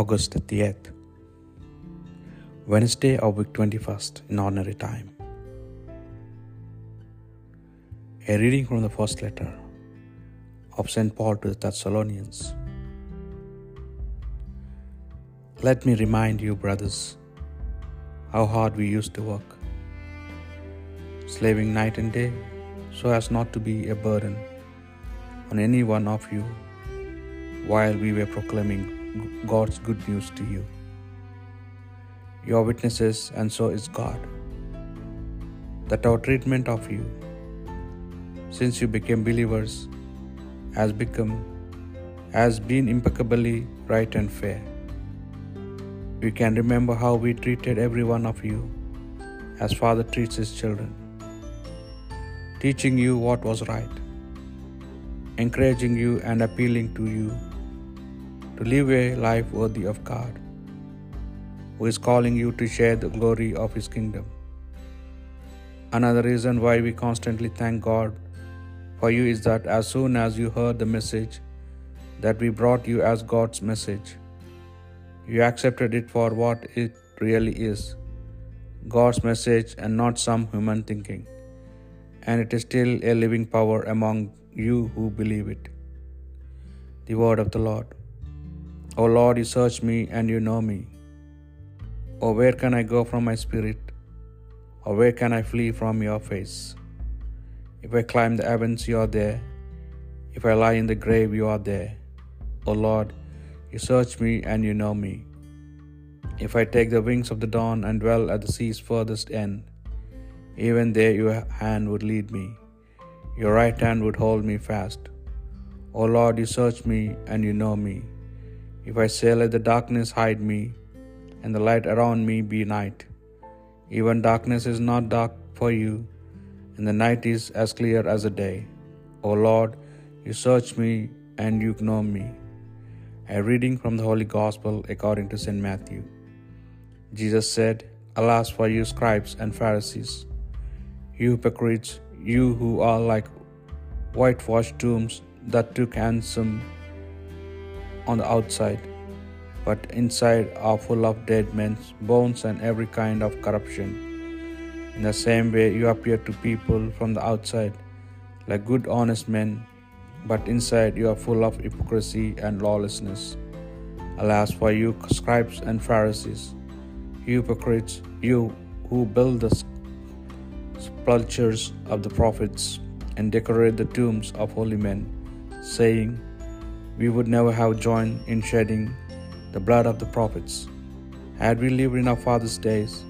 August 30th, Wednesday of week 21st in ordinary time. A reading from the first letter of St. Paul to the Thessalonians. Let me remind you, brothers, how hard we used to work, slaving night and day so as not to be a burden on any one of you while we were proclaiming God's good news to you. You are witnesses, and so is God, that our treatment of you, since you became believers, has become has been impeccably right and fair. You can remember how we treated every one of you as father treats his children, teaching you what was right, encouraging you and appealing to you to live a life worthy of God, who is calling you to share the glory of His kingdom. Another reason why we constantly thank God for you is that as soon as you heard the message that we brought you as God's message, you accepted it for what it really is God's message and not some human thinking. And it is still a living power among you who believe it. The word of the Lord. O Lord, you search me and you know me. O where can I go from my spirit? Or where can I flee from your face? If I climb the heavens, you are there. If I lie in the grave, you are there. O Lord, you search me and you know me. If I take the wings of the dawn and dwell at the sea's furthest end, even there your hand would lead me, your right hand would hold me fast. O Lord, you search me and you know me. If I say, Let the darkness hide me, and the light around me be night, even darkness is not dark for you, and the night is as clear as the day. O Lord, you search me and you know me. A reading from the Holy Gospel according to St. Matthew. Jesus said, Alas for you, scribes and Pharisees, you hypocrites, you who are like whitewashed tombs that took handsome on the outside, but inside are full of dead men's bones and every kind of corruption. In the same way, you appear to people from the outside like good, honest men, but inside you are full of hypocrisy and lawlessness. Alas for you, scribes and Pharisees, you hypocrites, you who build the sepulchres of the prophets and decorate the tombs of holy men, saying, We would never have joined in shedding the blood of the prophets. Had we lived in our fathers' days,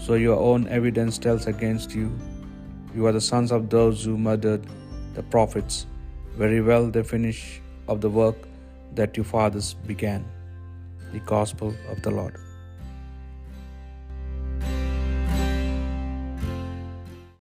so your own evidence tells against you. You are the sons of those who murdered the prophets. Very well they finish of the work that your fathers began. The Gospel of the Lord.